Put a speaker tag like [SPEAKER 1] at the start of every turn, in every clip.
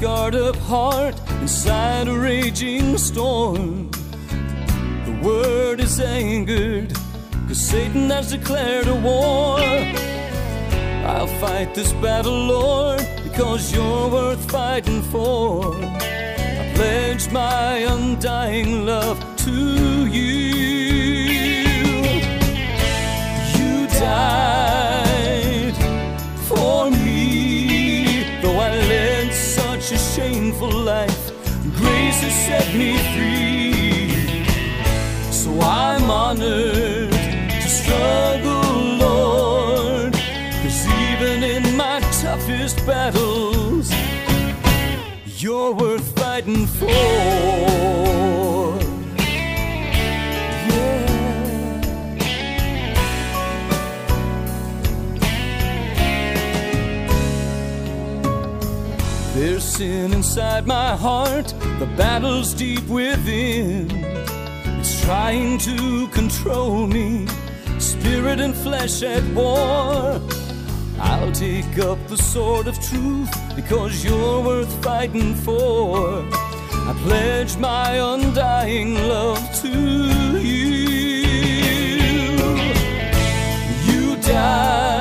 [SPEAKER 1] scarred up heart inside a raging storm. The word is angered, cause Satan has declared a war. I'll fight this battle, Lord, because you're worth fighting for. I pledge my undying love to you. You died shameful life. Grace has set me free, so I'm honored to struggle, Lord. Cause even in my toughest battles, you're worth fighting for. Inside my heart, the battle's deep within. It's trying to control me, spirit and flesh at war. I'll take up the sword of truth because you're worth fighting for. I pledge my undying love to you. You died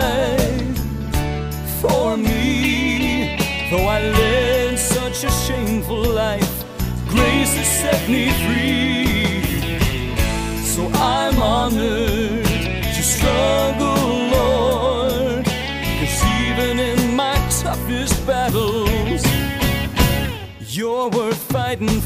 [SPEAKER 1] shameful life. Grace has set me free, so I'm honored to struggle, Lord. Cause even in my toughest battles, you're worth fighting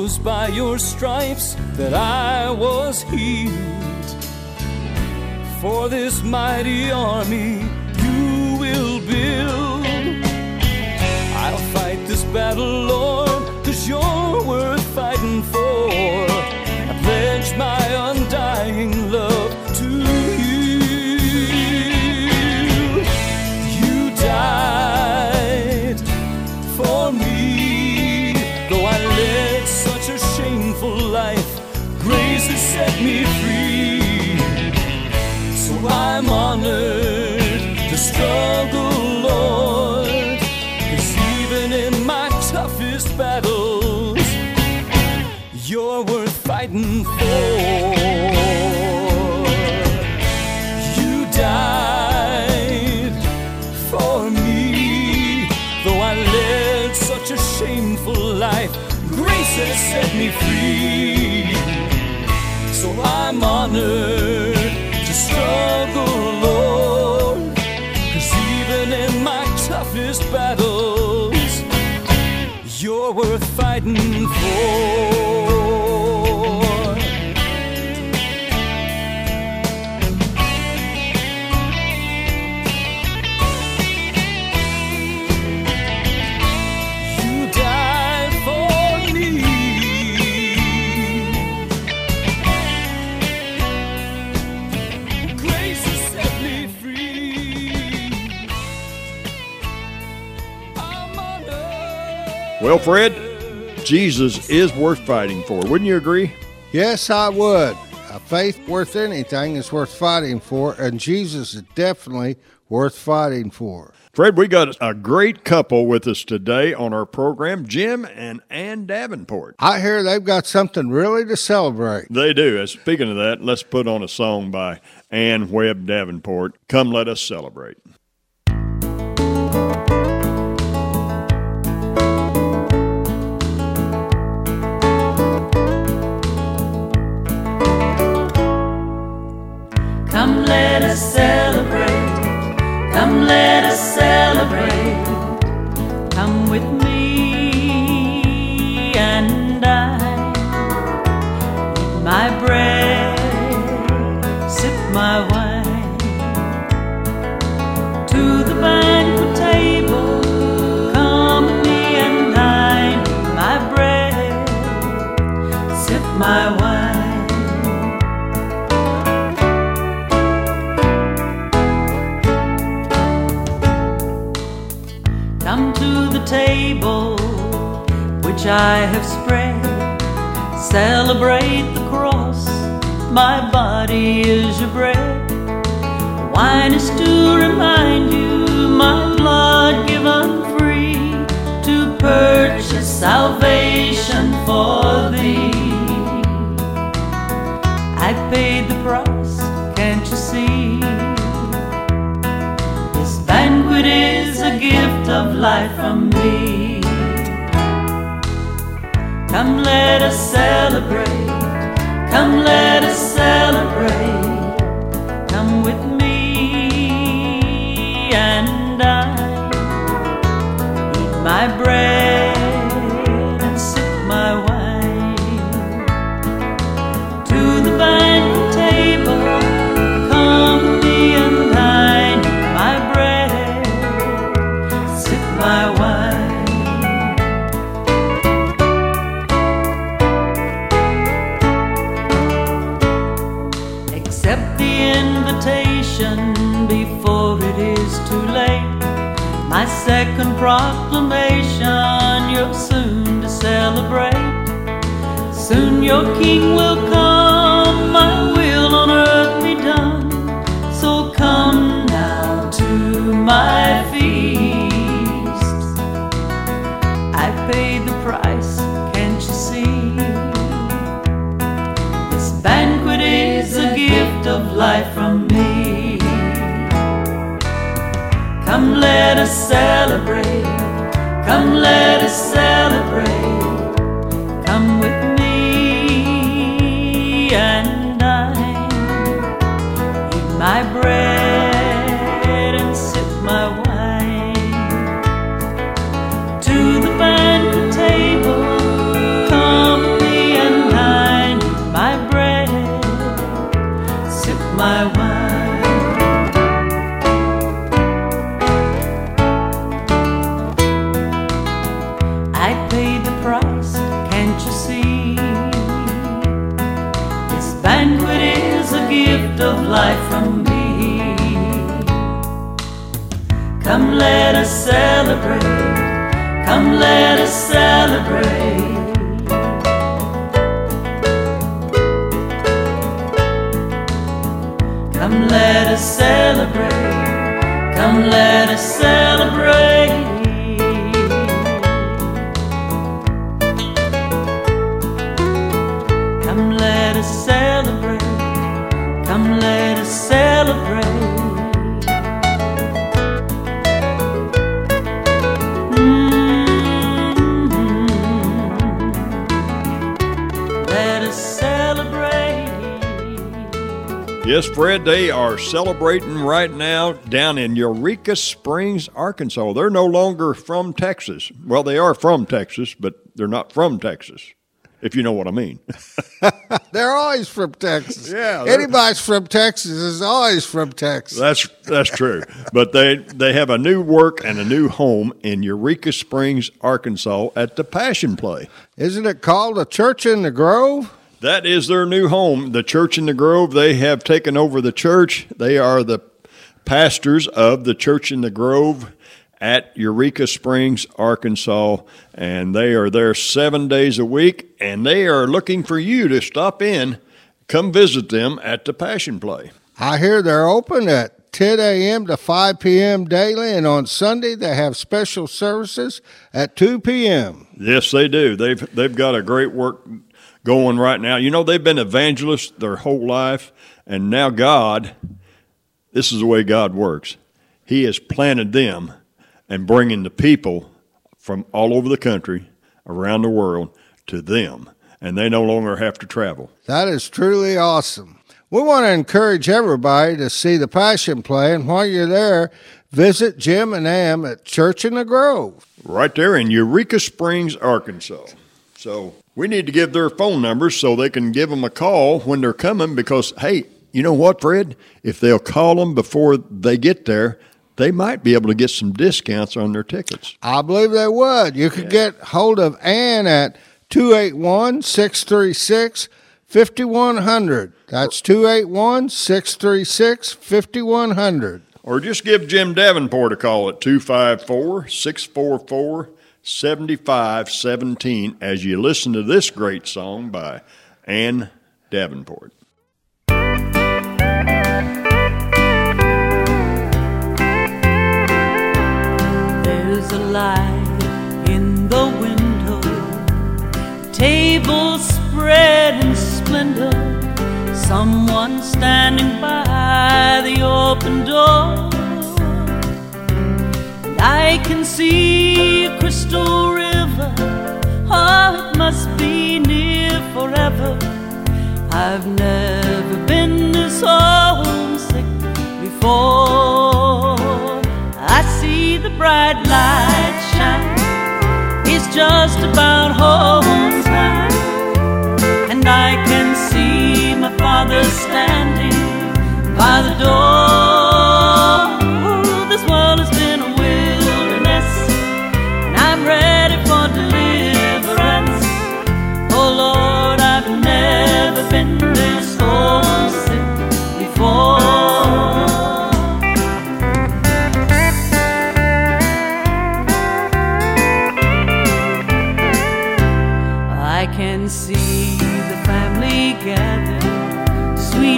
[SPEAKER 1] was by your stripes that I was healed. For this mighty army you will build. I'll fight this battle, Lord, cause you're worth fighting for. I pledge my undying love set me free. So I'm honored to struggle, Lord. Cause even in my toughest battles, you're worth fighting for. Fighting for. You died for me. Grace has set me free. I'm.
[SPEAKER 2] Well, Fred, Jesus is worth fighting for. Wouldn't you agree?
[SPEAKER 3] Yes, I would. A faith worth anything is worth fighting for, and Jesus is definitely worth fighting for.
[SPEAKER 2] Fred, we got a great couple with us today on our program, Jim and Ann Davenport.
[SPEAKER 3] I hear they've got something really to celebrate.
[SPEAKER 2] They do. As Speaking of that, let's put on a song by Ann Webb Davenport. Come let us celebrate.
[SPEAKER 4] Us celebrate. Come let us celebrate. Come with me table which
[SPEAKER 5] I have spread. Celebrate the cross, my body is your bread. Wine is to remind you, my blood given free, to purchase salvation for thee. I paid the price, can't you see? Gift of life from me. Come, let us celebrate. Come, let us celebrate. Come with me and dine. Eat my bread proclamation, you're soon to celebrate. Soon your king will come, my will on earth be done. So come now to my feast. I paid the price, can't you see? This banquet is a gift of life let us celebrate. Come, let us celebrate. Come, let us celebrate. Come, let us celebrate. Come, let us celebrate. Come, let us celebrate.
[SPEAKER 2] Yes, Fred, they are celebrating right now down in Eureka Springs, Arkansas. They're no longer from Texas. Well, they are from Texas, but they're not from Texas, if you know what I mean.
[SPEAKER 3] They're always from Texas.
[SPEAKER 2] Yeah,
[SPEAKER 3] Anybody's from Texas is always from Texas.
[SPEAKER 2] That's that's true. But they they have a new work and a new home in Eureka Springs, Arkansas at the Passion Play.
[SPEAKER 3] Isn't it called a church in the Grove?
[SPEAKER 2] That is their new home, the Church in the Grove. They have taken over the church. They are the pastors of the Church in the Grove at Eureka Springs, Arkansas, and they are there seven days a week. And they are looking for you to stop in, come visit them at the Passion Play.
[SPEAKER 3] I hear they're open at 10 a.m. to 5 p.m. daily, and on Sunday they have special services at 2 p.m.
[SPEAKER 2] Yes, they do. They've they've got a great work going right now. You know, they've been evangelists their whole life, and now God, this is the way God works. He has planted them and bringing the people from all over the country, around the world, to them, and they no longer have to travel.
[SPEAKER 3] That is truly awesome. We want to encourage everybody to see the Passion Play, and while you're there, visit Jim and Ann at Church in the Grove.
[SPEAKER 2] Right there in Eureka Springs, Arkansas. So we need to give their phone numbers so they can give them a call when they're coming because, hey, you know what, Fred? If they'll call them before they get there, they might be able to get some discounts on their tickets.
[SPEAKER 3] I believe they would. You could get hold of Ann at 281 636 5100. That's 281 636 5100.
[SPEAKER 2] Or just give Jim Davenport a call at 254 644 7517 as you listen to this great song by Ann Davenport.
[SPEAKER 5] There's a light in the window, table spread in splendor. Someone standing by the open door. I can see a crystal river. Oh, it must be near forever. I've never been this homesick before. I see the bright light shine. It's just about home time. And I can see my father standing by the door.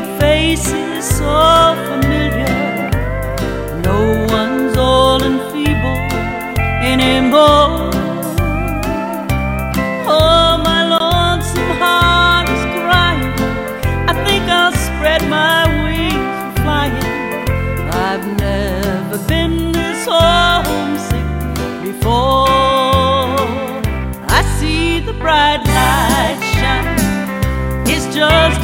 [SPEAKER 5] Sweet faces so familiar. No one's old and feeble anymore. Oh, my lonesome heart is crying. I think I'll spread my wings and flying. I've never been this homesick before. I see the bright light shine. It's just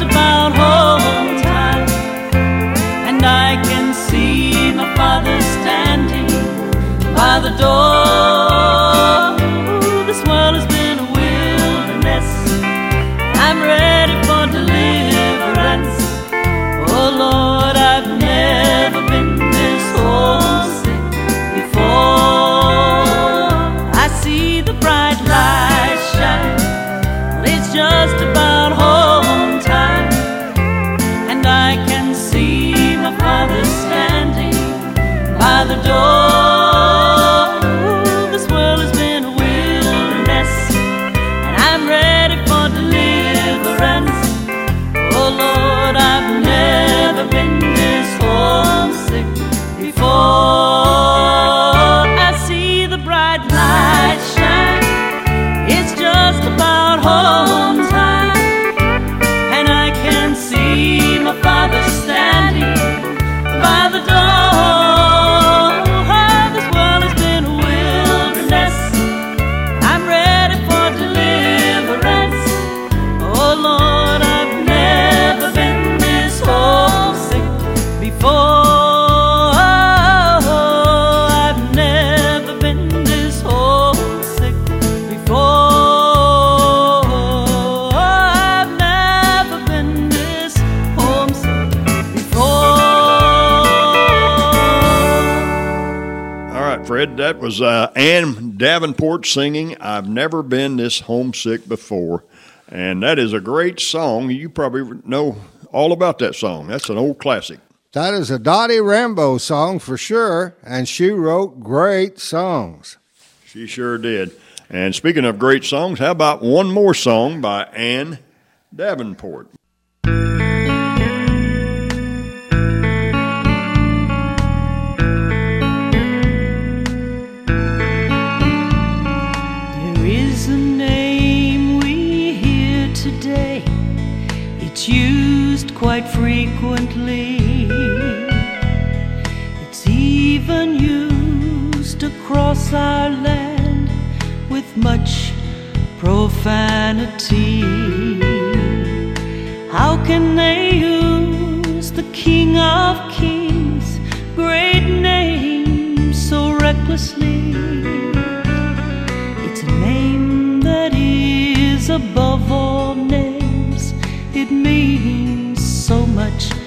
[SPEAKER 2] Fred, that was uh, Ann Davenport singing I've Never Been This Homesick Before. And that is a great song. You probably know all about that song. That's an old classic.
[SPEAKER 3] That is a Dottie Rambo song for sure, and she wrote great songs.
[SPEAKER 2] She sure did. And speaking of great songs, how about one more song by Ann Davenport?
[SPEAKER 5] Quite frequently. It's even used across our land with much profanity. How can they use the King of Kings' great name so recklessly? It's a name that is above all names. It means so much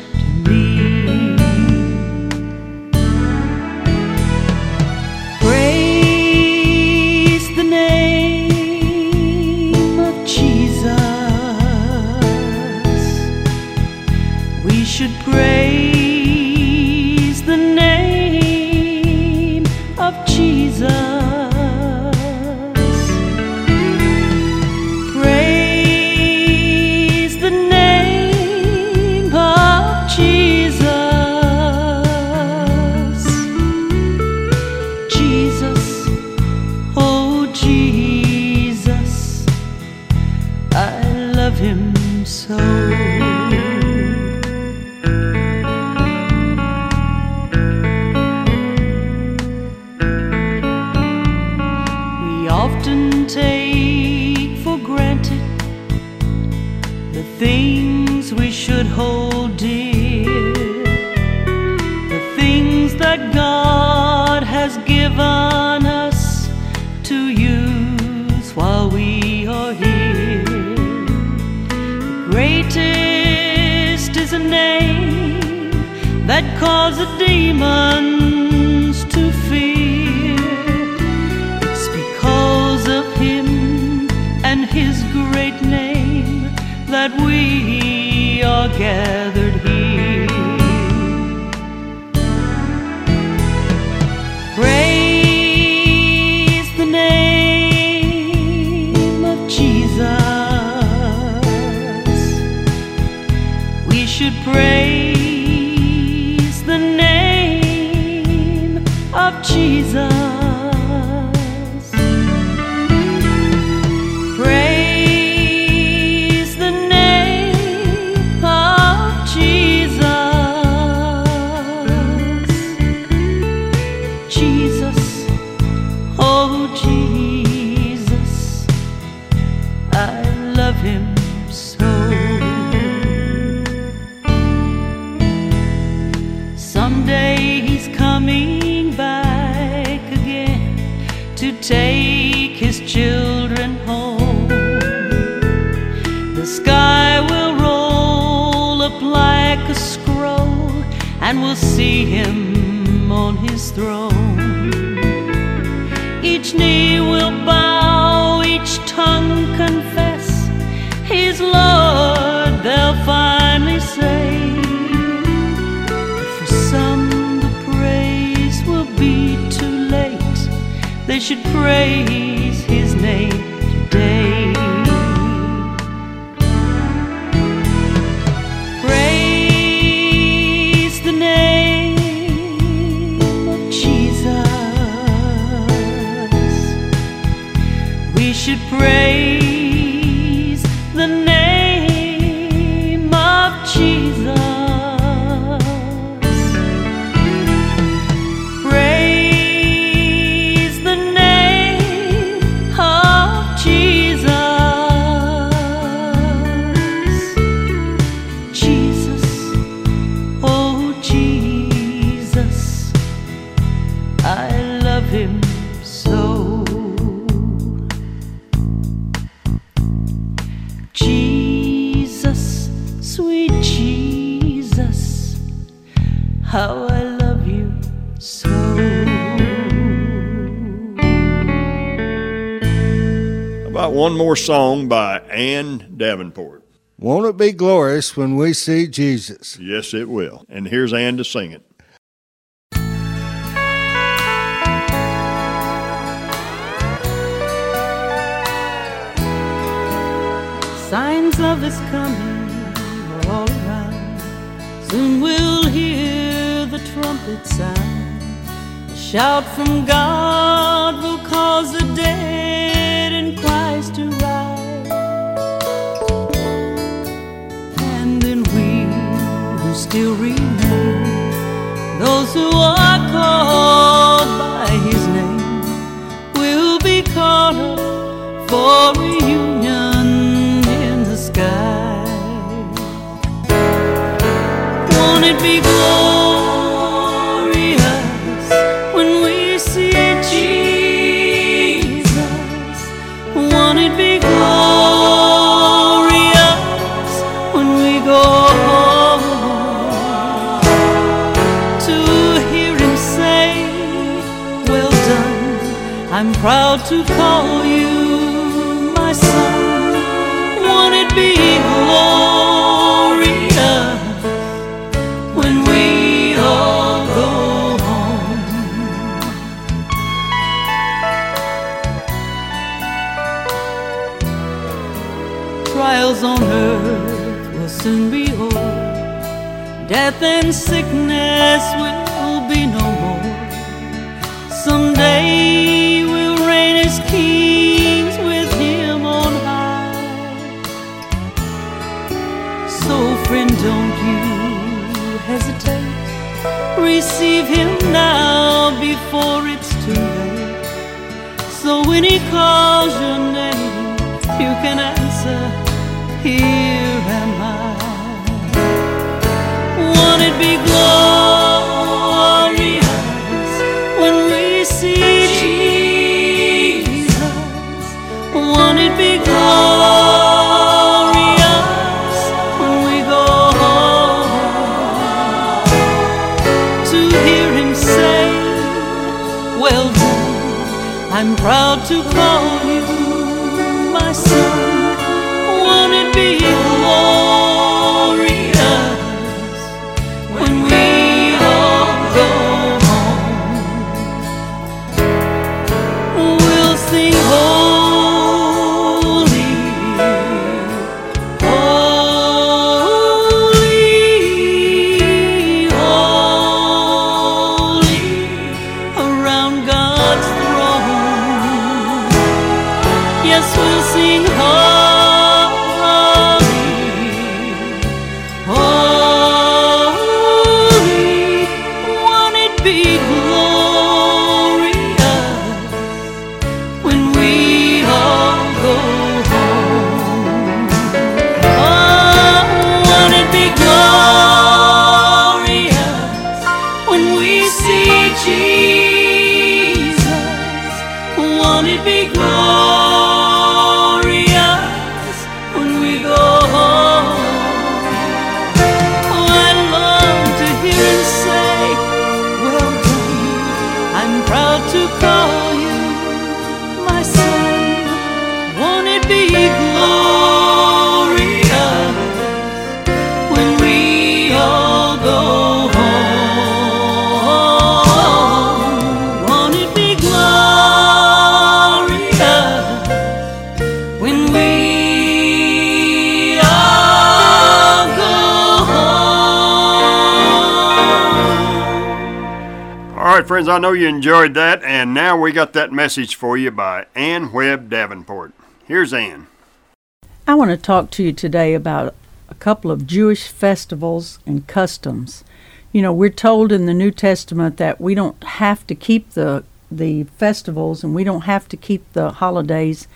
[SPEAKER 5] love him so. We often take for granted The things we should hold dear The things that God has given that causes demons They
[SPEAKER 2] song by Ann Davenport.
[SPEAKER 3] Won't it be glorious when we see Jesus?
[SPEAKER 2] Yes, it will. And here's Ann to sing it.
[SPEAKER 5] Signs of his coming are all around. Soon we'll hear the trumpet sound. A shout from God will cause the dead in Christ to still remain, those who are called by his name, will be called for proud to call you my son. Won't it be glorious when we all go home? Trials on earth will soon be over. Death and sickness receive Him now before it's too late. So when He calls your name, you can answer, Here am I.
[SPEAKER 4] Won't it be glorious?
[SPEAKER 2] You enjoyed that, and now we got that message for you by Ann Webb Davenport. Here's Ann.
[SPEAKER 5] I want to talk to you today about a couple of Jewish festivals and customs. You know, we're told in the New Testament that we don't have to keep the the festivals and we don't have to keep the holidays.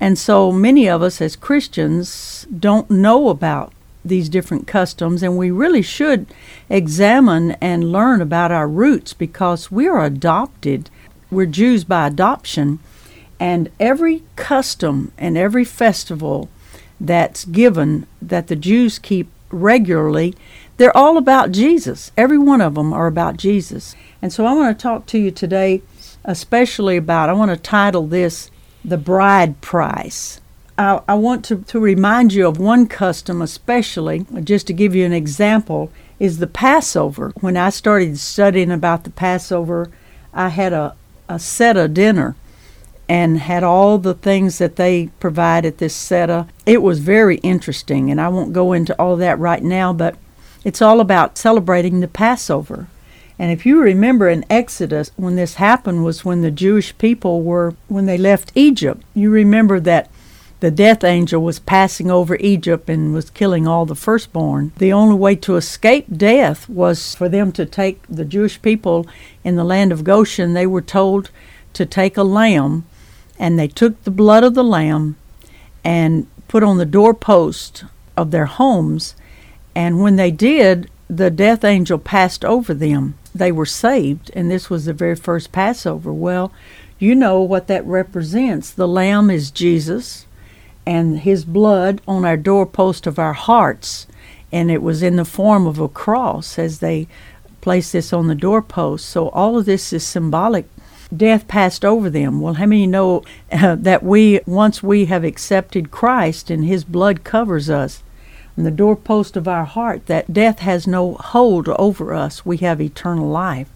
[SPEAKER 5] And so many of us as Christians don't know about these different customs and we really should examine and learn about our roots because we are adopted. We're Jews by adoption and every custom and every festival that's given that the Jews keep regularly, they're all about Jesus. Every one of them are about Jesus. And so I want to talk to you today, especially about, I want to title this The Bride Price. I, I want to, to remind you of one custom, especially, just to give you an example, is the Passover. When I started studying about the Passover, I had a, a Seder dinner and had all the things that they provide at this Seder. It was very interesting, and I won't go into all that right now, but it's all about celebrating the Passover. And if you remember in Exodus, when this happened was when the Jewish people were, when they left Egypt. You remember that the death angel was passing over Egypt and was killing all the firstborn. The only way to escape death was for them to take the Jewish people in the land of Goshen. They were told to take a lamb, and they took the blood of the lamb and put on the doorpost of their homes. And when they did, the death angel passed over them. They were saved, and this was the very first Passover. Well, you know what that represents. The lamb is Jesus, and his blood on our doorpost of our hearts. And it was in the form of a cross as they placed this on the doorpost. So all of this is symbolic. Death passed over them. Well, how many know uh, that we, once we have accepted Christ and his blood covers us, on the doorpost of our heart, that death has no hold over us. We have eternal life.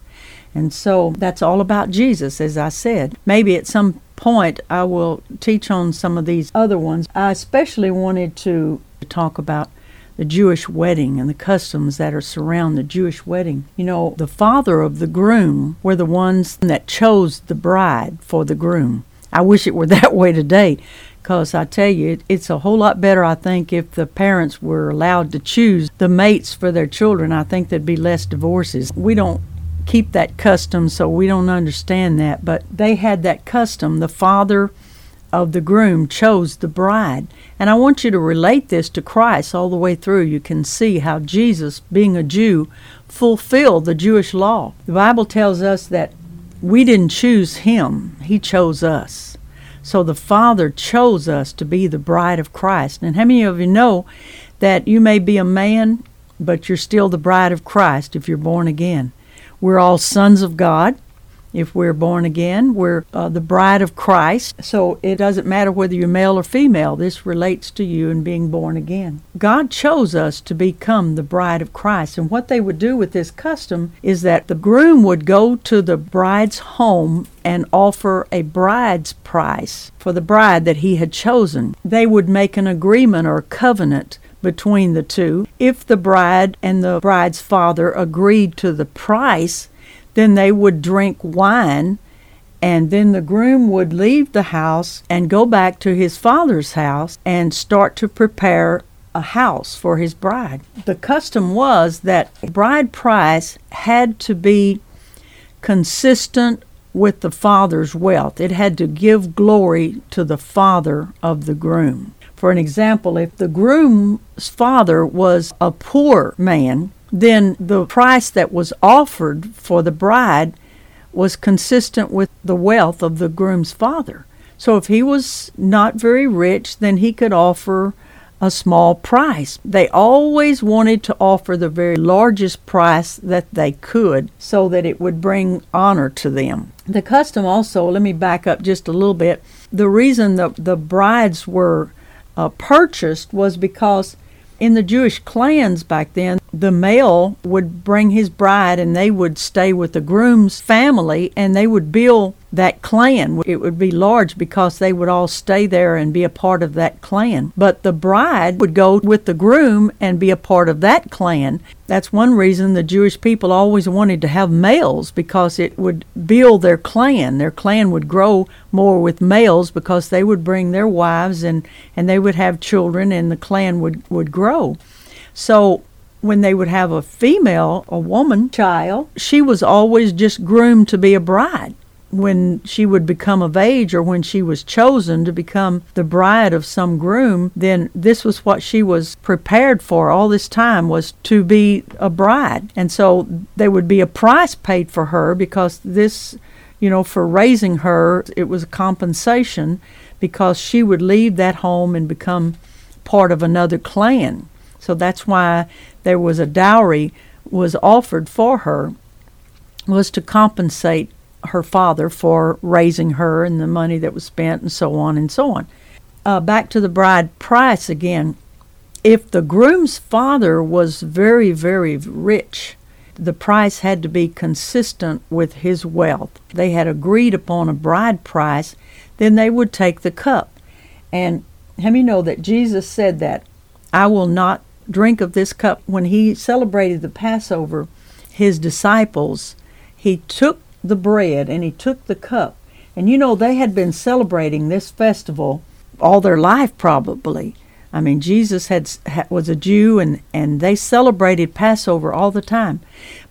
[SPEAKER 5] And so that's all about Jesus, as I said. Maybe at some point I will teach on some of these other ones. I especially wanted to talk about the Jewish wedding and the customs that are surround the Jewish wedding. You know, the father of the groom were the ones that chose the bride for the groom. I wish it were that way today because I tell you, it, it's a whole lot better, I think, if the parents were allowed to choose the mates for their children. I think there'd be less divorces. We don't keep that custom, so we don't understand that. But they had that custom. The father of the groom chose the bride. And I want you to relate this to Christ all the way through. You can see how Jesus, being a Jew, fulfilled the Jewish law. The Bible tells us that we didn't choose him, he chose us. So the Father chose us to be the bride of Christ. And how many of you know that you may be a man, but you're still the bride of Christ if you're born again? We're all sons of God, If we're born again, we're uh, the bride of Christ. So it doesn't matter whether you're male or female. This relates to you and being born again. God chose us to become the bride of Christ. And what they would do with this custom is that the groom would go to the bride's home and offer a bride's price for the bride that he had chosen. They would make an agreement or covenant between the two. If the bride and the bride's father agreed to the price, then they would drink wine, and then the groom would leave the house and go back to his father's house and start to prepare a house for his bride. The custom was that bride price had to be consistent with the father's wealth. It had to give glory to the father of the groom. For an example, if the groom's father was a poor man, then the price that was offered for the bride was consistent with the wealth of the groom's father. So if he was not very rich, then he could offer a small price. They always wanted to offer the very largest price that they could so that it would bring honor to them. The custom also, let me back up just a little bit. The reason the, the brides were uh, purchased was because in the Jewish clans back then, the male would bring his bride and they would stay with the groom's family and they would build that clan. It would be large because they would all stay there and be a part of that clan. But the bride would go with the groom and be a part of that clan. That's one reason the Jewish people always wanted to have males because it would build their clan. Their clan would grow more with males because they would bring their wives and, and they would have children and the clan would, would grow. So when they would have a female, a woman child, she was always just groomed to be a bride. When she would become of age or when she was chosen to become the bride of some groom, then this was what she was prepared for all this time was to be a bride. And so there would be a price paid for her because this, you know, for raising her, it was a compensation because she would leave that home and become part of another clan. So that's why there was a dowry was offered for her was to compensate her father for raising her and the money that was spent and so on and so on. Uh, back to the bride price again. If the groom's father was very, very rich, the price had to be consistent with his wealth. They had agreed upon a bride price, then they would take the cup. And how many know that Jesus said that? I will not drink of this cup. When he celebrated the Passover, his disciples, he took the bread and he took the cup. And you know, they had been celebrating this festival all their life, probably. I mean, Jesus had was a Jew, and and they celebrated Passover all the time.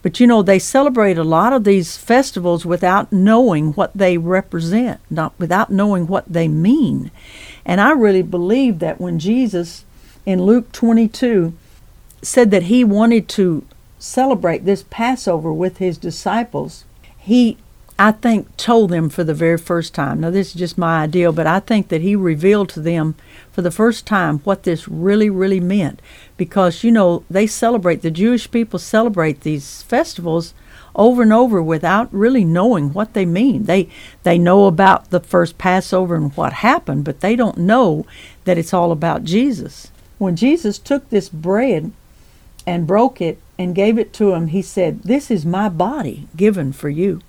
[SPEAKER 5] But you know, they celebrate a lot of these festivals without knowing what they represent, not without knowing what they mean. And I really believe that when Jesus in Luke 22 said that he wanted to celebrate this Passover with his disciples, he, I think, told them for the very first time. Now, this is just my idea, but I think that he revealed to them for the first time what this really, really meant. Because, you know, they celebrate, the Jewish people celebrate these festivals over and over without really knowing what they mean. They they know about the first Passover and what happened, but they don't know that it's all about Jesus. When Jesus took this bread and broke it and gave it to him, he said, This is my body given for you.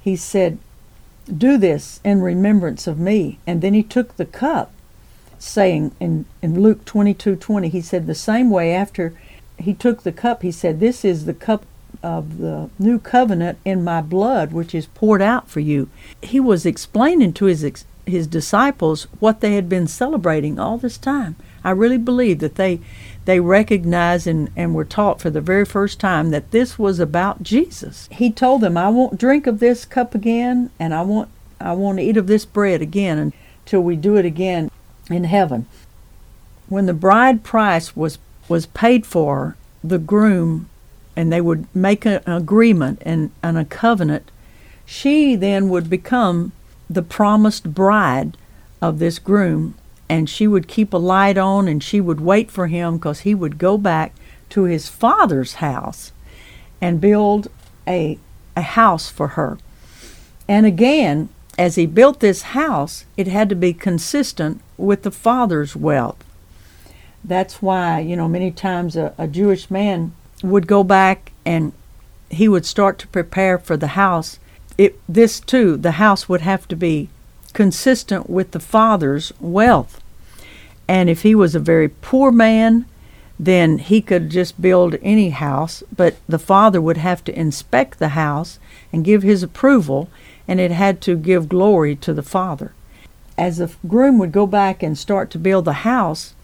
[SPEAKER 5] He said, Do this in remembrance of me. And then he took the cup, saying in, in Luke 22 20, he said, The same way after he took the cup, he said, This is the cup of the new covenant in my blood, which is poured out for you. He was explaining to his, his disciples what they had been celebrating all this time. I really believe that they they recognized and, and were taught for the very first time that this was about Jesus. He told them, I won't drink of this cup again and I won't I won't eat of this bread again until we do it again in heaven. When the bride price was was paid for, the groom and they would make an agreement and, and a covenant, she then would become the promised bride of this groom and she would keep a light on and she would wait for him because he would go back to his father's house and build a, a house for her. And again, as he built this house, it had to be consistent with the father's wealth. That's why, you know, many times a, a Jewish man would go back and he would start to prepare for the house. It, this too, the house would have to be consistent with the father's wealth. And if he was a very poor man, then he could just build any house, but the father would have to inspect the house and give his approval, and it had to give glory to the father. As the groom would go back and start to build the house,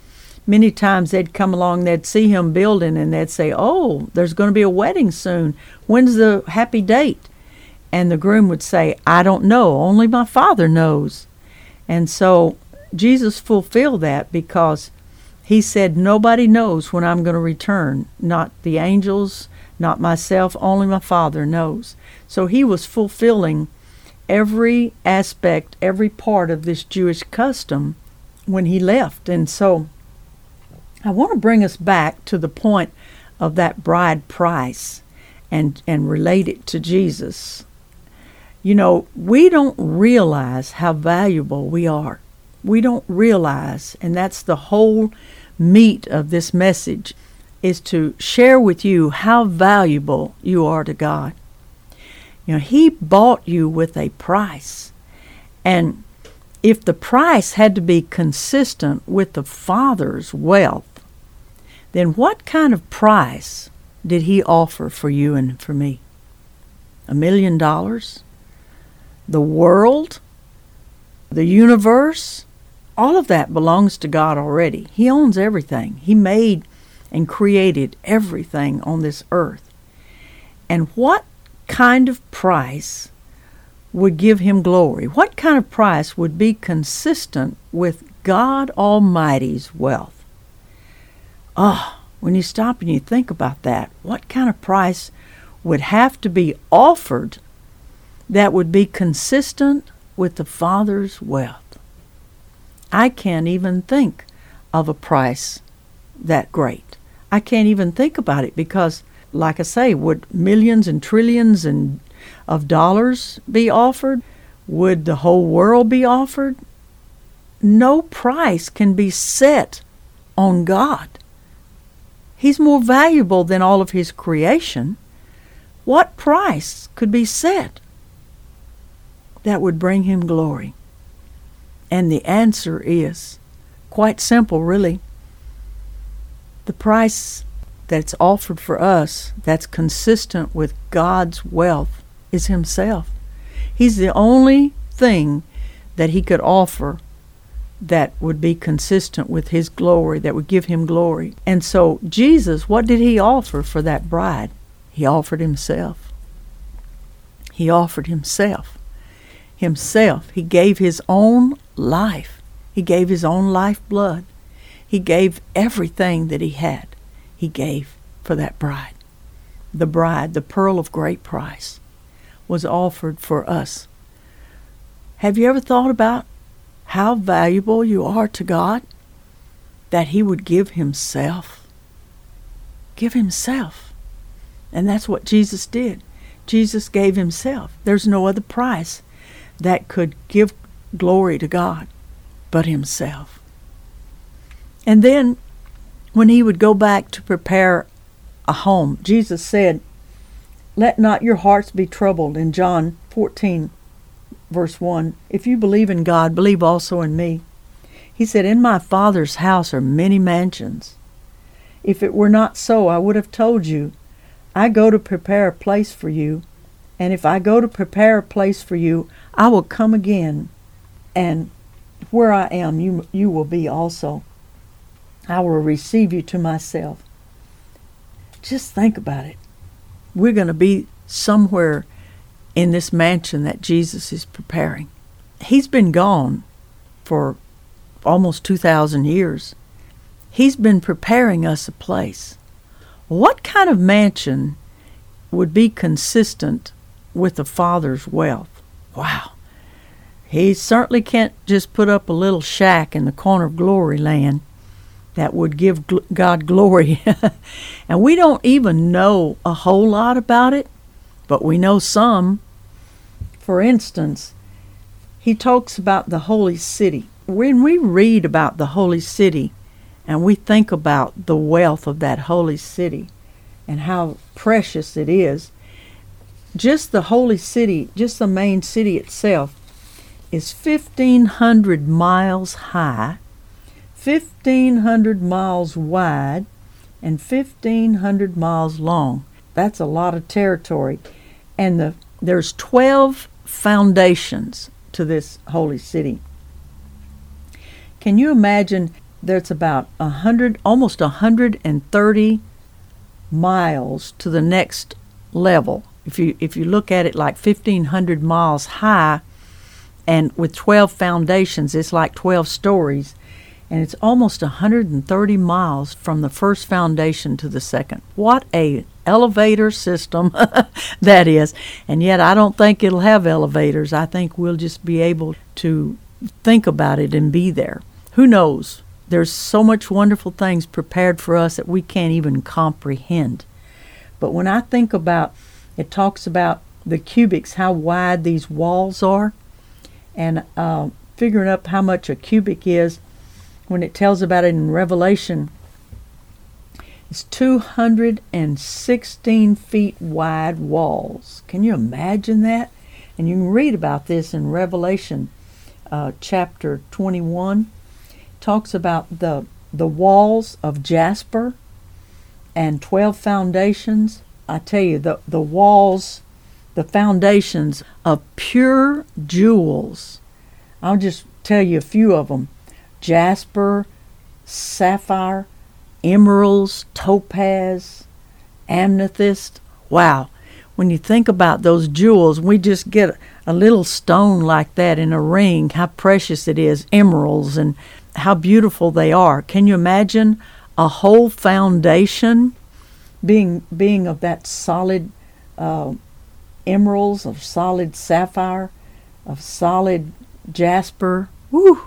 [SPEAKER 5] many times they'd come along, they'd see him building, and they'd say, Oh, there's going to be a wedding soon. When's the happy date? And the groom would say, I don't know, only my father knows. And so Jesus fulfilled that because he said, Nobody knows when I'm going to return, not the angels, not myself, only my Father knows. So he was fulfilling every aspect, every part of this Jewish custom when he left. And so I want to bring us back to the point of that bride price and, and relate it to Jesus. You know, we don't realize how valuable we are. We don't realize, and that's the whole meat of this message, is to share with you how valuable you are to God. You know, He bought you with a price. And if the price had to be consistent with the Father's wealth, then what kind of price did He offer for you and for me? A million dollars? the world, the universe, all of that belongs to God already. He owns everything. He made and created everything on this earth. And what kind of price would give him glory? What kind of price would be consistent with God Almighty's wealth? Ah, oh, when you stop and you think about that, what kind of price would have to be offered that would be consistent with the Father's wealth. I can't even think of a price that great. I can't even think about it because, like I say, would millions and trillions and of dollars be offered? Would the whole world be offered? No price can be set on God. He's more valuable than all of His creation. What price could be set that would bring him glory? And the answer is quite simple, really. The price that's offered for us that's consistent with God's wealth is Himself. He's the only thing that He could offer that would be consistent with His glory, that would give Him glory. And so, Jesus, what did He offer for that bride? He offered Himself. He offered Himself himself. He gave his own life. He gave his own life blood. He gave everything that he had. He gave for that bride. The bride, the pearl of great price, was offered for us. Have you ever thought about how valuable you are to God? That He would give Himself. Give Himself. And that's what Jesus did. Jesus gave Himself. There's no other price that could give glory to God but himself. And then when he would go back to prepare a home, Jesus said, Let not your hearts be troubled in John 14, verse 1. If you believe in God, believe also in me. He said, In my Father's house are many mansions. If it were not so, I would have told you, I go to prepare a place for you. And if I go to prepare a place for you, I will come again, and where I am, you, you will be also. I will receive you to myself. Just think about it. We're going to be somewhere in this mansion that Jesus is preparing. He's been gone for almost 2,000 years. He's been preparing us a place. What kind of mansion would be consistent with the Father's wealth? Wow. He certainly can't just put up a little shack in the corner of glory land that would give God glory. and we don't even know a whole lot about it, but we know some. For instance, he talks about the holy city. When we read about the holy city and we think about the wealth of that holy city and how precious it is, just the holy city, just the main city itself, is 1,500 miles high, 1,500 miles wide, and 1,500 miles long. That's a lot of territory. And the, there's 12 foundations to this holy city. Can you imagine there's about a hundred almost a hundred and thirty miles to the next level. If you if you look at it like fifteen hundred miles high and with twelve foundations, it's like twelve stories. And it's almost 130 miles from the first foundation to the second. What a elevator system that is. And yet I don't think it'll have elevators. I think we'll just be able to think about it and be there. Who knows? There's so much wonderful things prepared for us that we can't even comprehend. But when I think about it talks about the cubits, how wide these walls are, and uh, figuring up how much a cubit is when it tells about it in Revelation. It's 216 feet wide walls. Can you imagine that? And you can read about this in Revelation uh, chapter 21. It talks about the the walls of jasper and 12 foundations. I tell you, the, the walls, the foundations of pure jewels. I'll just tell you a few of them jasper, sapphire, emeralds, topaz, amethyst. Wow. When you think about those jewels, we just get a little stone like that in a ring, how precious it is, emeralds, and how beautiful they are. Can you imagine a whole foundation being being of that solid uh, emeralds, of solid sapphire, of solid jasper? Woo!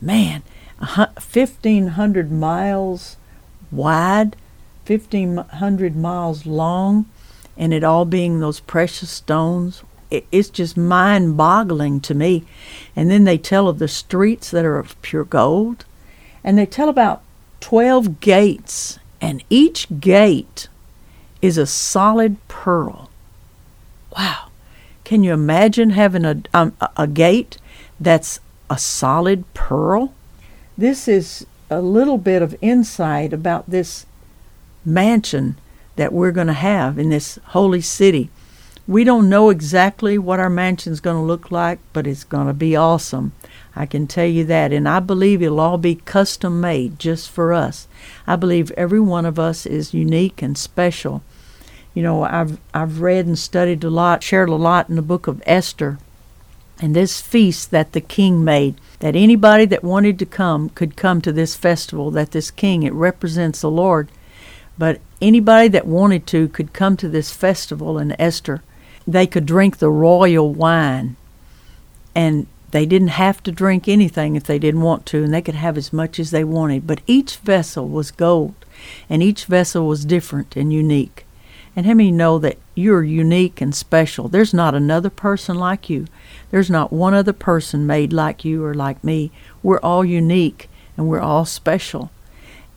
[SPEAKER 5] Man, 1,500 miles wide, 1,500 miles long, and it all being those precious stones. it's just mind boggling to me. And then they tell of the streets that are of pure gold, and they tell about 12 gates, and each gate is a solid pearl. Wow. Can you imagine having a, um, a gate that's a solid pearl? This is a little bit of insight about this mansion that we're going to have in this holy city. We don't know exactly what our mansion's going to look like, but it's going to be awesome. I can tell you that. And I believe it'll all be custom made just for us. I believe every one of us is unique and special. You know, I've I've read and studied a lot, shared a lot in the book of Esther. And this feast that the king made, that anybody that wanted to come could come to this festival, that this king, it represents the Lord. But anybody that wanted to could come to this festival in Esther. They could drink the royal wine. And they didn't have to drink anything if they didn't want to, and they could have as much as they wanted. But each vessel was gold, and each vessel was different and unique. And how many know that you're unique and special? There's not another person like you. There's not one other person made like you or like me. We're all unique and we're all special.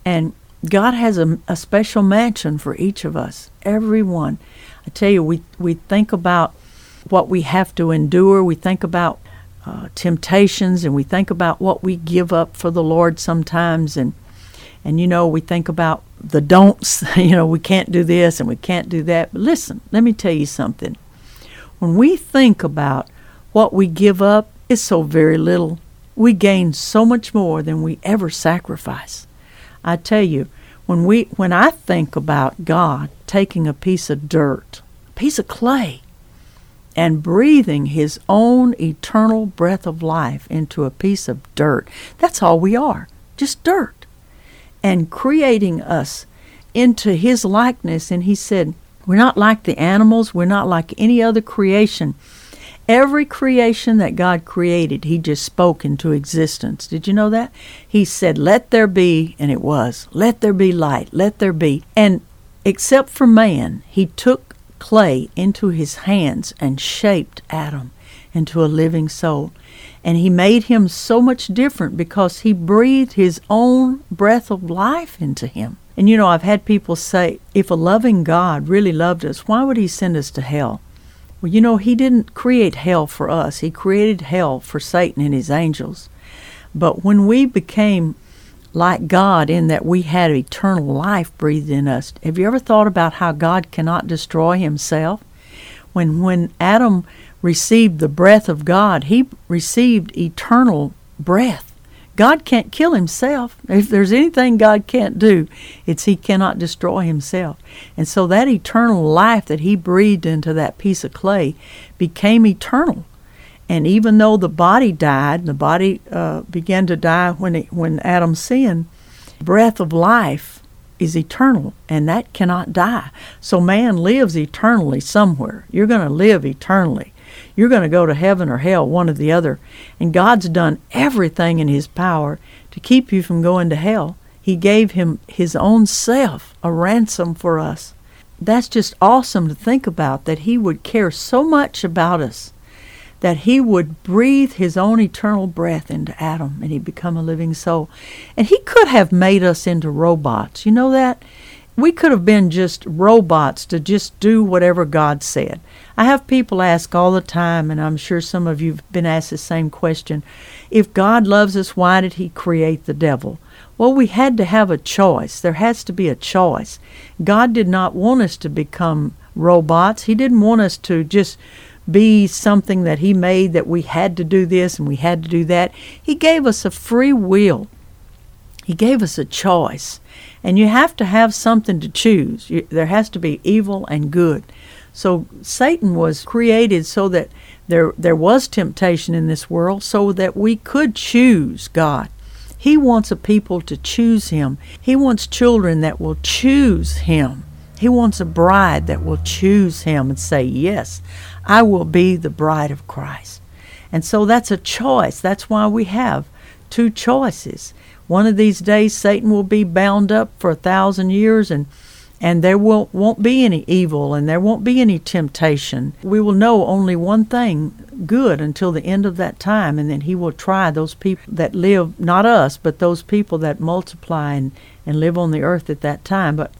[SPEAKER 5] And God has a, a special mansion for each of us, everyone. I tell you, we, we think about what we have to endure, we think about uh, temptations, and we think about what we give up for the Lord sometimes. And, and, you know, we think about the don'ts, you know, we can't do this and we can't do that. But listen, let me tell you something. When we think about what we give up, it's so very little. We gain so much more than we ever sacrifice. I tell you, when we when I think about God taking a piece of dirt, a piece of clay, and breathing his own eternal breath of life into a piece of dirt, that's all we are, just dirt and creating us into his likeness. And he said, We're not like the animals, we're not like any other creation. Every creation that God created, he just spoke into existence. Did you know that? He said, Let there be, and it was. Let there be light, let there be. And except for man, he took clay into his hands and shaped Adam. into a living soul. And he made him so much different because he breathed his own breath of life into him. And you know, I've had people say, if a loving God really loved us, why would he send us to hell? Well, you know, he didn't create hell for us, he created hell for Satan and his angels. But when we became like God in that we had eternal life breathed in us, have you ever thought about how God cannot destroy himself? When when Adam received the breath of God, he received eternal breath. God can't kill himself. If there's anything God can't do, it's he cannot destroy himself. And so that eternal life that he breathed into that piece of clay became eternal. And even though the body died, the body uh, began to die when it, when Adam sinned, breath of life is eternal, and that cannot die. So man lives eternally somewhere. You're going to live eternally. You're going to go to heaven or hell, one or the other. And God's done everything in His power to keep you from going to hell. He gave Him His own self, a ransom for us. That's just awesome to think about that He would care so much about us that he would breathe his own eternal breath into Adam and he'd become a living soul. And he could have made us into robots. You know that? We could have been just robots to just do whatever God said. I have people ask all the time, and I'm sure some of you have been asked the same question if God loves us, why did he create the devil? Well, we had to have a choice. There has to be a choice. God did not want us to become robots. He didn't want us to just be something that He made that we had to do this and we had to do that. He gave us a free will. He gave us a choice. And you have to have something to choose. You, there has to be evil and good. So Satan was created so that there there was temptation in this world so that we could choose God. He wants a people to choose him. He wants children that will choose him. He wants a bride that will choose him and say, "Yes, I will be the bride of Christ. And so that's a choice. That's why we have two choices. One of these days, Satan will be bound up for a thousand years and and there won't, won't be any evil and there won't be any temptation. We will know only one thing good until the end of that time, and then He will try those people that live, not us, but those people that multiply and, and live on the earth at that time. But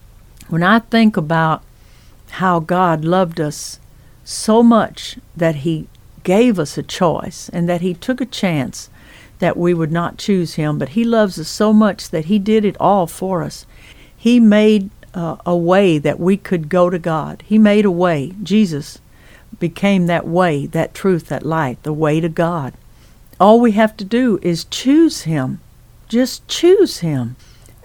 [SPEAKER 5] when I think about how God loved us so much that he gave us a choice and that he took a chance that we would not choose him, but he loves us so much that he did it all for us. He made uh, a way that we could go to God. He made a way. Jesus became that way, that truth, that light, the way to God. All we have to do is choose him. Just choose him.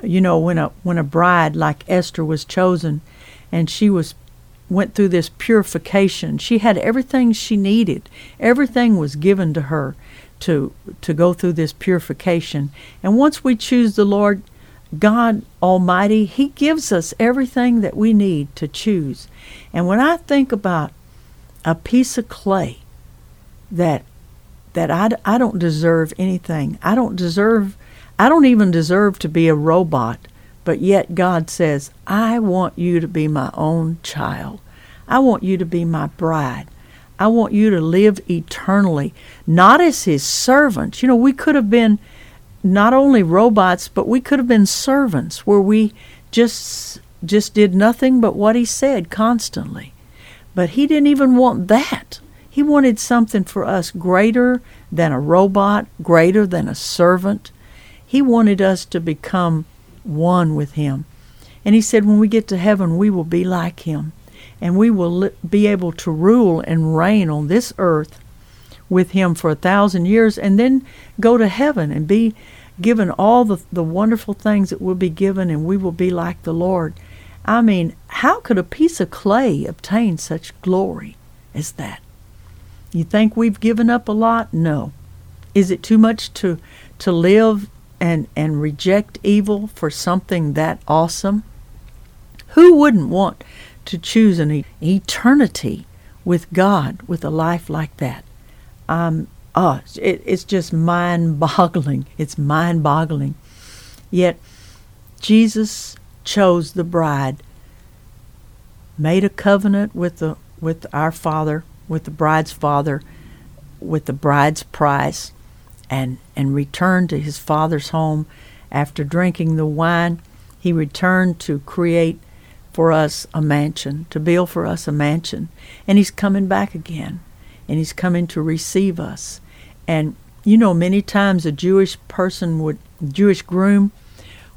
[SPEAKER 5] You know, when a when a bride like Esther was chosen and she was went through this purification. She had everything she needed. Everything was given to her to to go through this purification. And once we choose the Lord God Almighty, He gives us everything that we need to choose. And when I think about a piece of clay that that I, I don't deserve anything. I don't deserve I don't even deserve to be a robot. But yet God says, I want you to be my own child. I want you to be my bride. I want you to live eternally, not as his servants. You know, we could have been not only robots, but we could have been servants where we just just did nothing but what he said constantly. But he didn't even want that. He wanted something for us greater than a robot, greater than a servant. He wanted us to become one with Him. And He said, when we get to heaven, we will be like Him. And we will li- be able to rule and reign on this earth with Him for a thousand years and then go to heaven and be given all the, the wonderful things that will be given, and we will be like the Lord. I mean, how could a piece of clay obtain such glory as that? You think we've given up a lot? No. Is it too much to to live and, and reject evil for something that awesome? Who wouldn't want to choose an eternity with God with a life like that? Um, oh, it, it's just mind boggling. It's mind boggling. Yet, Jesus chose the bride, made a covenant with, the, with our Father, with the bride's Father, with the bride's price and, and returned to his father's home after drinking the wine. He returned to create for us a mansion, to build for us a mansion. And he's coming back again. And he's coming to receive us. And you know, many times a Jewish person would, Jewish groom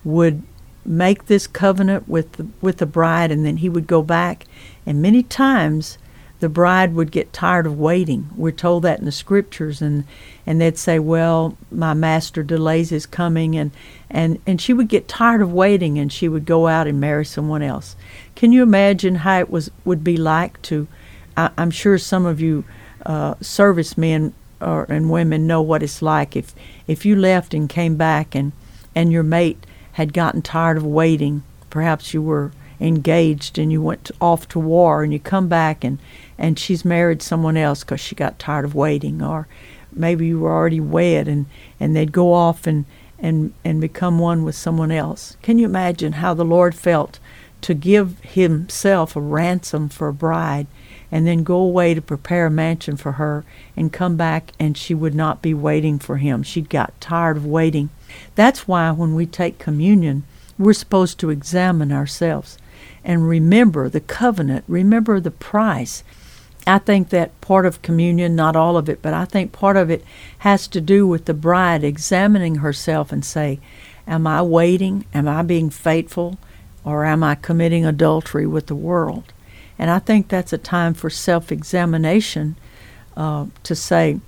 [SPEAKER 5] would make this covenant with the, with the bride, and then he would go back. And many times the bride would get tired of waiting. We're told that in the scriptures, and and they'd say, "Well, my master delays his coming," and and and she would get tired of waiting, and she would go out and marry someone else. Can you imagine how it was would be like to? I, am sure some of you uh, servicemen or, and women know what it's like if if you left and came back and and your mate had gotten tired of waiting. Perhaps you were engaged and you went to, off to war and you come back and and she's married someone else because she got tired of waiting or maybe you were already wed and and they'd go off and and and become one with someone else can you imagine how the lord felt to give himself a ransom for a bride and then go away to prepare a mansion for her and come back and she would not be waiting for him. She'd got tired of waiting. That's why when we take communion, we're supposed to examine ourselves and remember the covenant, remember the price. I think that part of communion, not all of it, but I think part of it has to do with the bride examining herself and say, Am I waiting? Am I being faithful? Or am I committing adultery with the world? And I think that's a time for self examination uh, to say,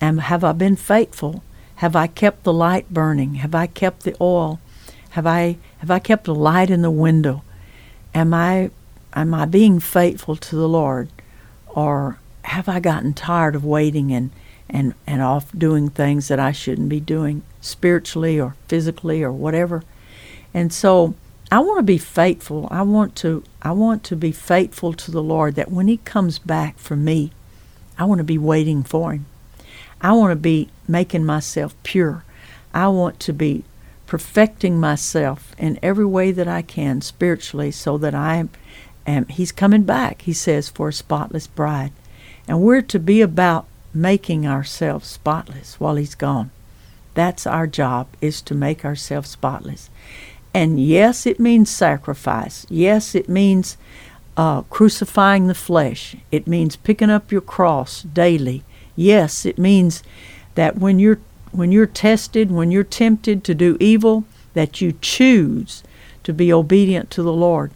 [SPEAKER 5] Am, Have I been faithful? Have I kept the light burning? Have I kept the oil? Have I, have I kept the light in the window? Am I, am I being faithful to the Lord? Or have I gotten tired of waiting and, and, and off doing things that I shouldn't be doing spiritually or physically or whatever? And so I want to be faithful. I want to I want to be faithful to the Lord that when he comes back for me, I want to be waiting for him. I want to be making myself pure. I want to be perfecting myself in every way that I can spiritually so that I am he's coming back, he says, for a spotless bride. And we're to be about making ourselves spotless while he's gone. That's our job is to make ourselves spotless. And yes, it means sacrifice. Yes, it means uh, crucifying the flesh. It means picking up your cross daily. Yes, it means that when you're when you're tested, when you're tempted to do evil, that you choose to be obedient to the Lord.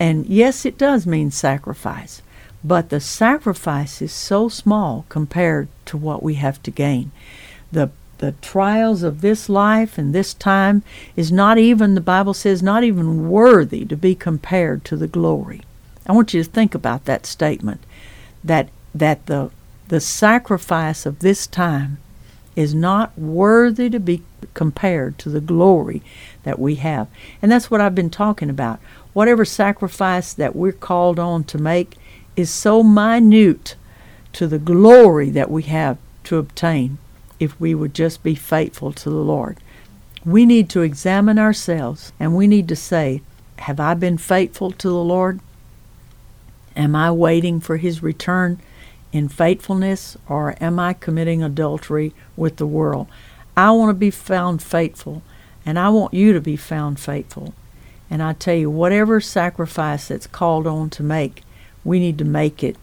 [SPEAKER 5] And yes, it does mean sacrifice, but the sacrifice is so small compared to what we have to gain. The the trials of this life and this time is not even, the Bible says, not even worthy to be compared to the glory. I want you to think about that statement that, that the, the sacrifice of this time is not worthy to be compared to the glory that we have. And that's what I've been talking about. Whatever sacrifice that we're called on to make is so minute to the glory that we have to obtain if we would just be faithful to the Lord. We need to examine ourselves and we need to say, Have I been faithful to the Lord? Am I waiting for His return in faithfulness or am I committing adultery with the world? I want to be found faithful and I want you to be found faithful. And I tell you, whatever sacrifice that's called on to make, we need to make it.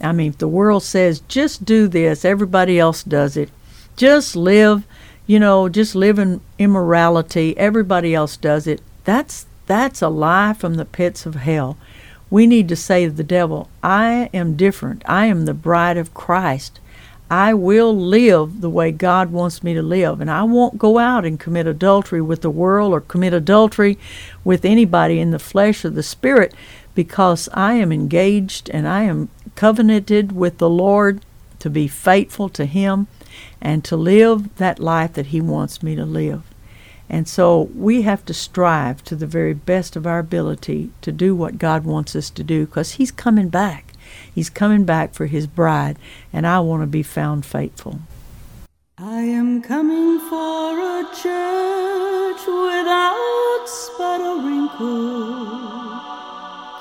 [SPEAKER 5] I mean, if the world says, just do this, everybody else does it, just live, you know, just live in immorality. Everybody else does it. That's that's a lie from the pits of hell. We need to say to the devil, I am different. I am the bride of Christ. I will live the way God wants me to live. And I won't go out and commit adultery with the world or commit adultery with anybody in the flesh or the spirit because I am engaged and I am covenanted with the Lord to be faithful to Him and to live that life that He wants me to live. And so we have to strive to the very best of our ability to do what God wants us to do because He's coming back. He's coming back for His bride, and I want to be found faithful.
[SPEAKER 4] I am coming for a church without spot or wrinkle.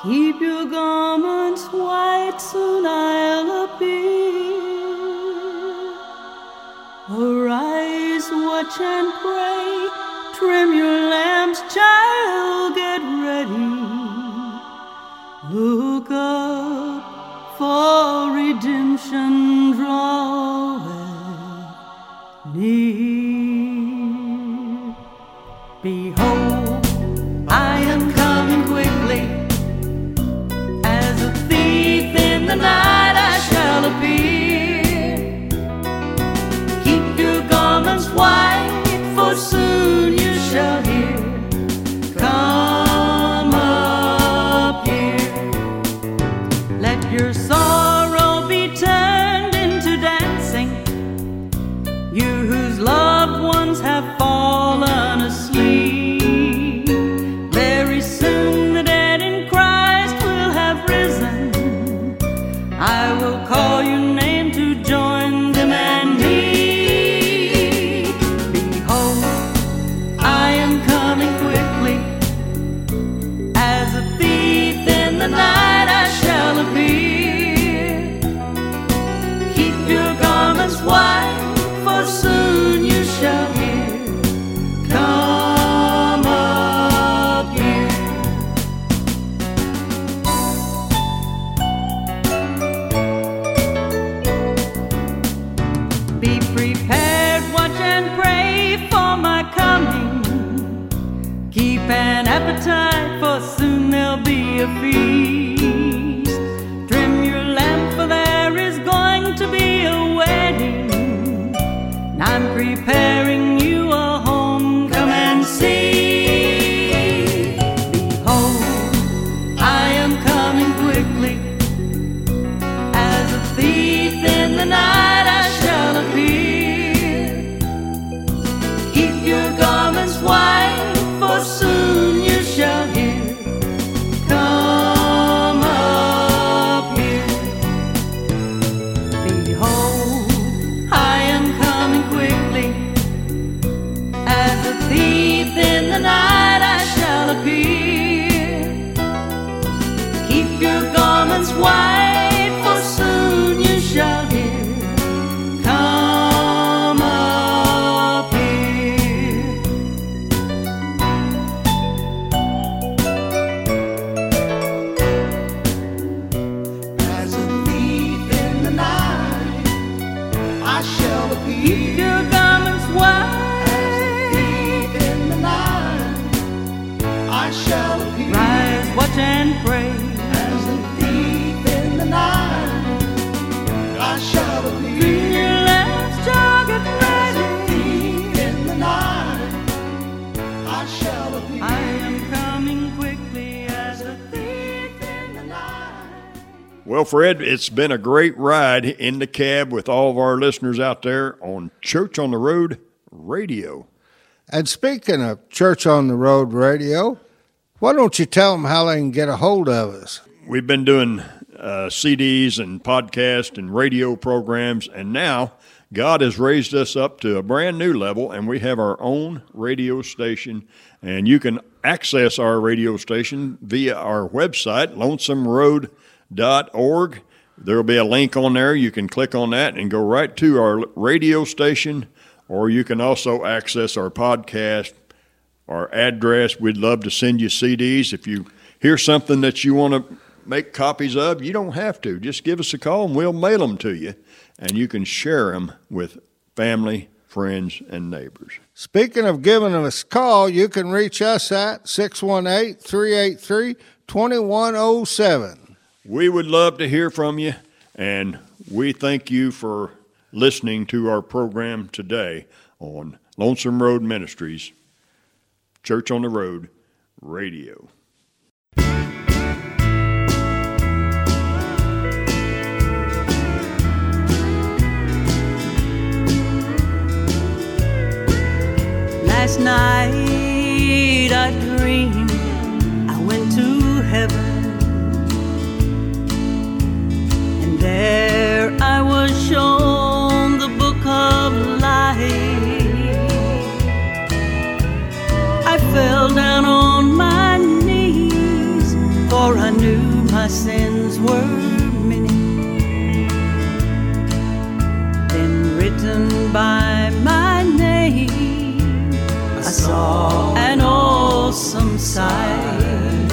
[SPEAKER 4] Keep your garments white, soon I'll appear.
[SPEAKER 5] Arise, watch, and pray. Trim your lamps, child, get ready. Look up, for redemption draweth near. An appetite, for soon there'll be a feast. Trim your lamp, for there is going to be a wedding. And I'm preparing
[SPEAKER 2] Well, Fred, it's been a great ride in the cab with all of our listeners out there on Church on the Road Radio.
[SPEAKER 3] And speaking of Church on the Road Radio, why don't you tell them how they can get a hold of us?
[SPEAKER 2] We've been doing uh, CDs and podcast and radio programs, and now God has raised us up to a brand new level, and we have our own radio station. And you can access our radio station via our website, lonesomeroad.org. There will be a link on there. You can click on that and go right to our radio station, or you can also access our podcast our address. We'd love to send you CDs. If you hear something that you want to make copies of, you don't have to. Just give us a call and we'll mail them to you. And you can share them with family, friends, and neighbors.
[SPEAKER 3] Speaking of giving us a call, you can reach us at 618 383 2107.
[SPEAKER 2] We would love to hear from you, and we thank you for listening to our program today on Lonesome Road Ministries, Church on the Road Radio.
[SPEAKER 5] Last night I dreamed I went to heaven, there I was shown the book of life. I fell down on my knees, for I knew my sins were many. Then written by my name I saw an awesome sight.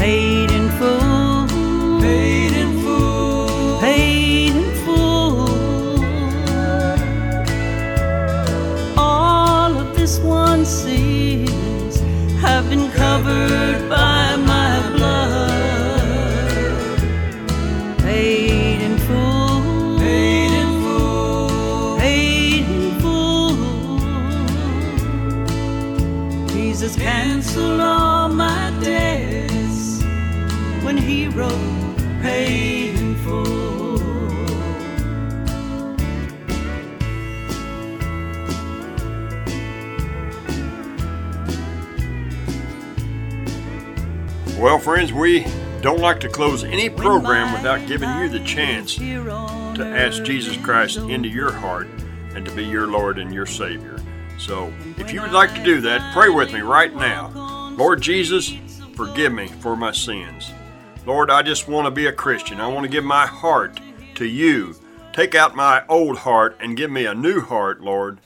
[SPEAKER 5] Paid in full, covered by my blood. Paid in full, paid in full, paid in full. Jesus canceled all my debts when he wrote paid in full.
[SPEAKER 2] Well, friends, we don't like to close any program without giving you the chance to ask Jesus Christ into your heart and to be your Lord and your Savior. So, if you would like to do that, pray with me right now. Lord Jesus, forgive me for my sins. Lord, I just want to be a Christian. I want to give my heart to you. Take out my old heart and give me a new heart, Lord,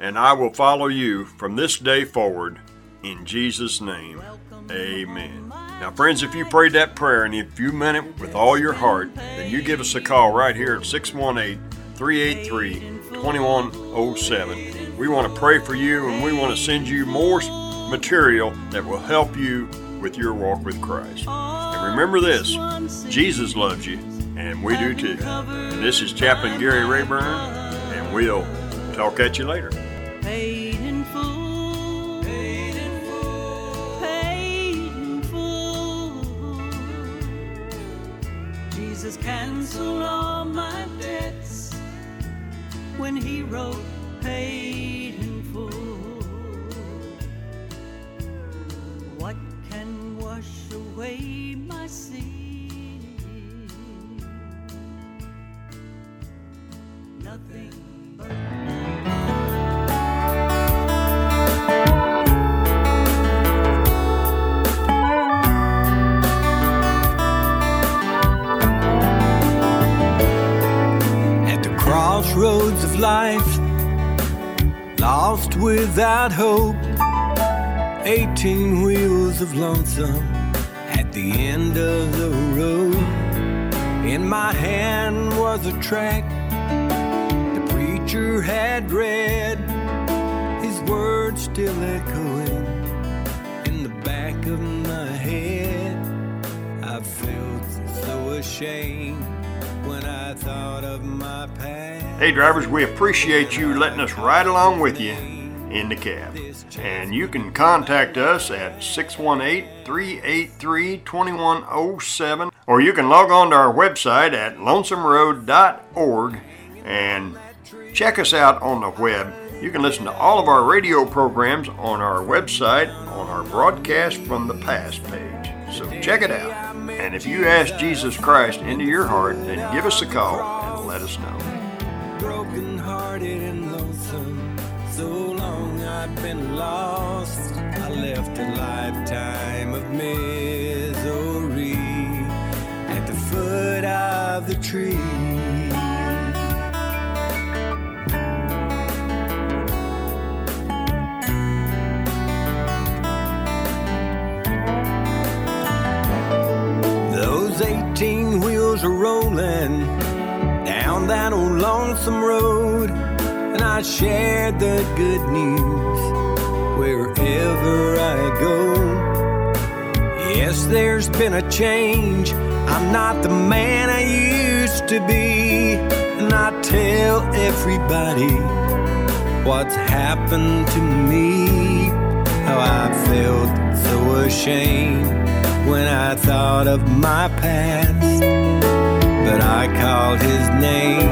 [SPEAKER 2] and I will follow you from this day forward. In Jesus' name, amen. Now, friends, if you prayed that prayer and if you meant it with all your heart, then you give us a call right here at 618 383 2107. We want to pray for you and we want to send you more material that will help you with your walk with Christ. And remember this Jesus loves you, and we do too. And this is Chaplain Gary Rayburn, and we'll talk at you later.
[SPEAKER 5] Jesus canceled all my debts when he wrote paid in full. What can wash away my sin? Nothing but
[SPEAKER 1] crossroads of life, lost without hope, 18 wheels of lonesome at the end of the road. In my hand was a track the preacher had read, his words still echoing in the back of my head. I felt so ashamed
[SPEAKER 2] Hey, drivers, we appreciate you letting us ride along with you in the cab. And you can contact us at 618 383 2107, or you can log on to our website at lonesomeroad.org and check us out on the web. You can listen to all of our radio programs on our website on our broadcast from the past page. So check it out. And if you ask Jesus Christ into your heart, then give us a call and let us know.
[SPEAKER 1] broken hearted and lonesome. So long I've been lost. I left a lifetime of misery at the foot of the tree. Those 18 wheels are rolling down that old lonesome road, and I share the good news wherever I go. Yes, there's been a change. I'm not the man I used to be, and I tell everybody what's happened to me. How I felt so ashamed when I thought of my past but I called his name.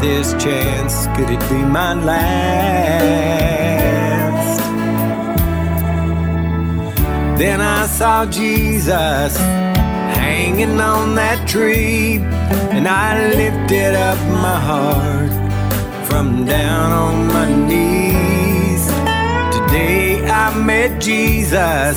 [SPEAKER 1] This chance, could it be my last? Then I saw Jesus hanging on that tree, and I lifted up my heart from down on my knees. Today I met Jesus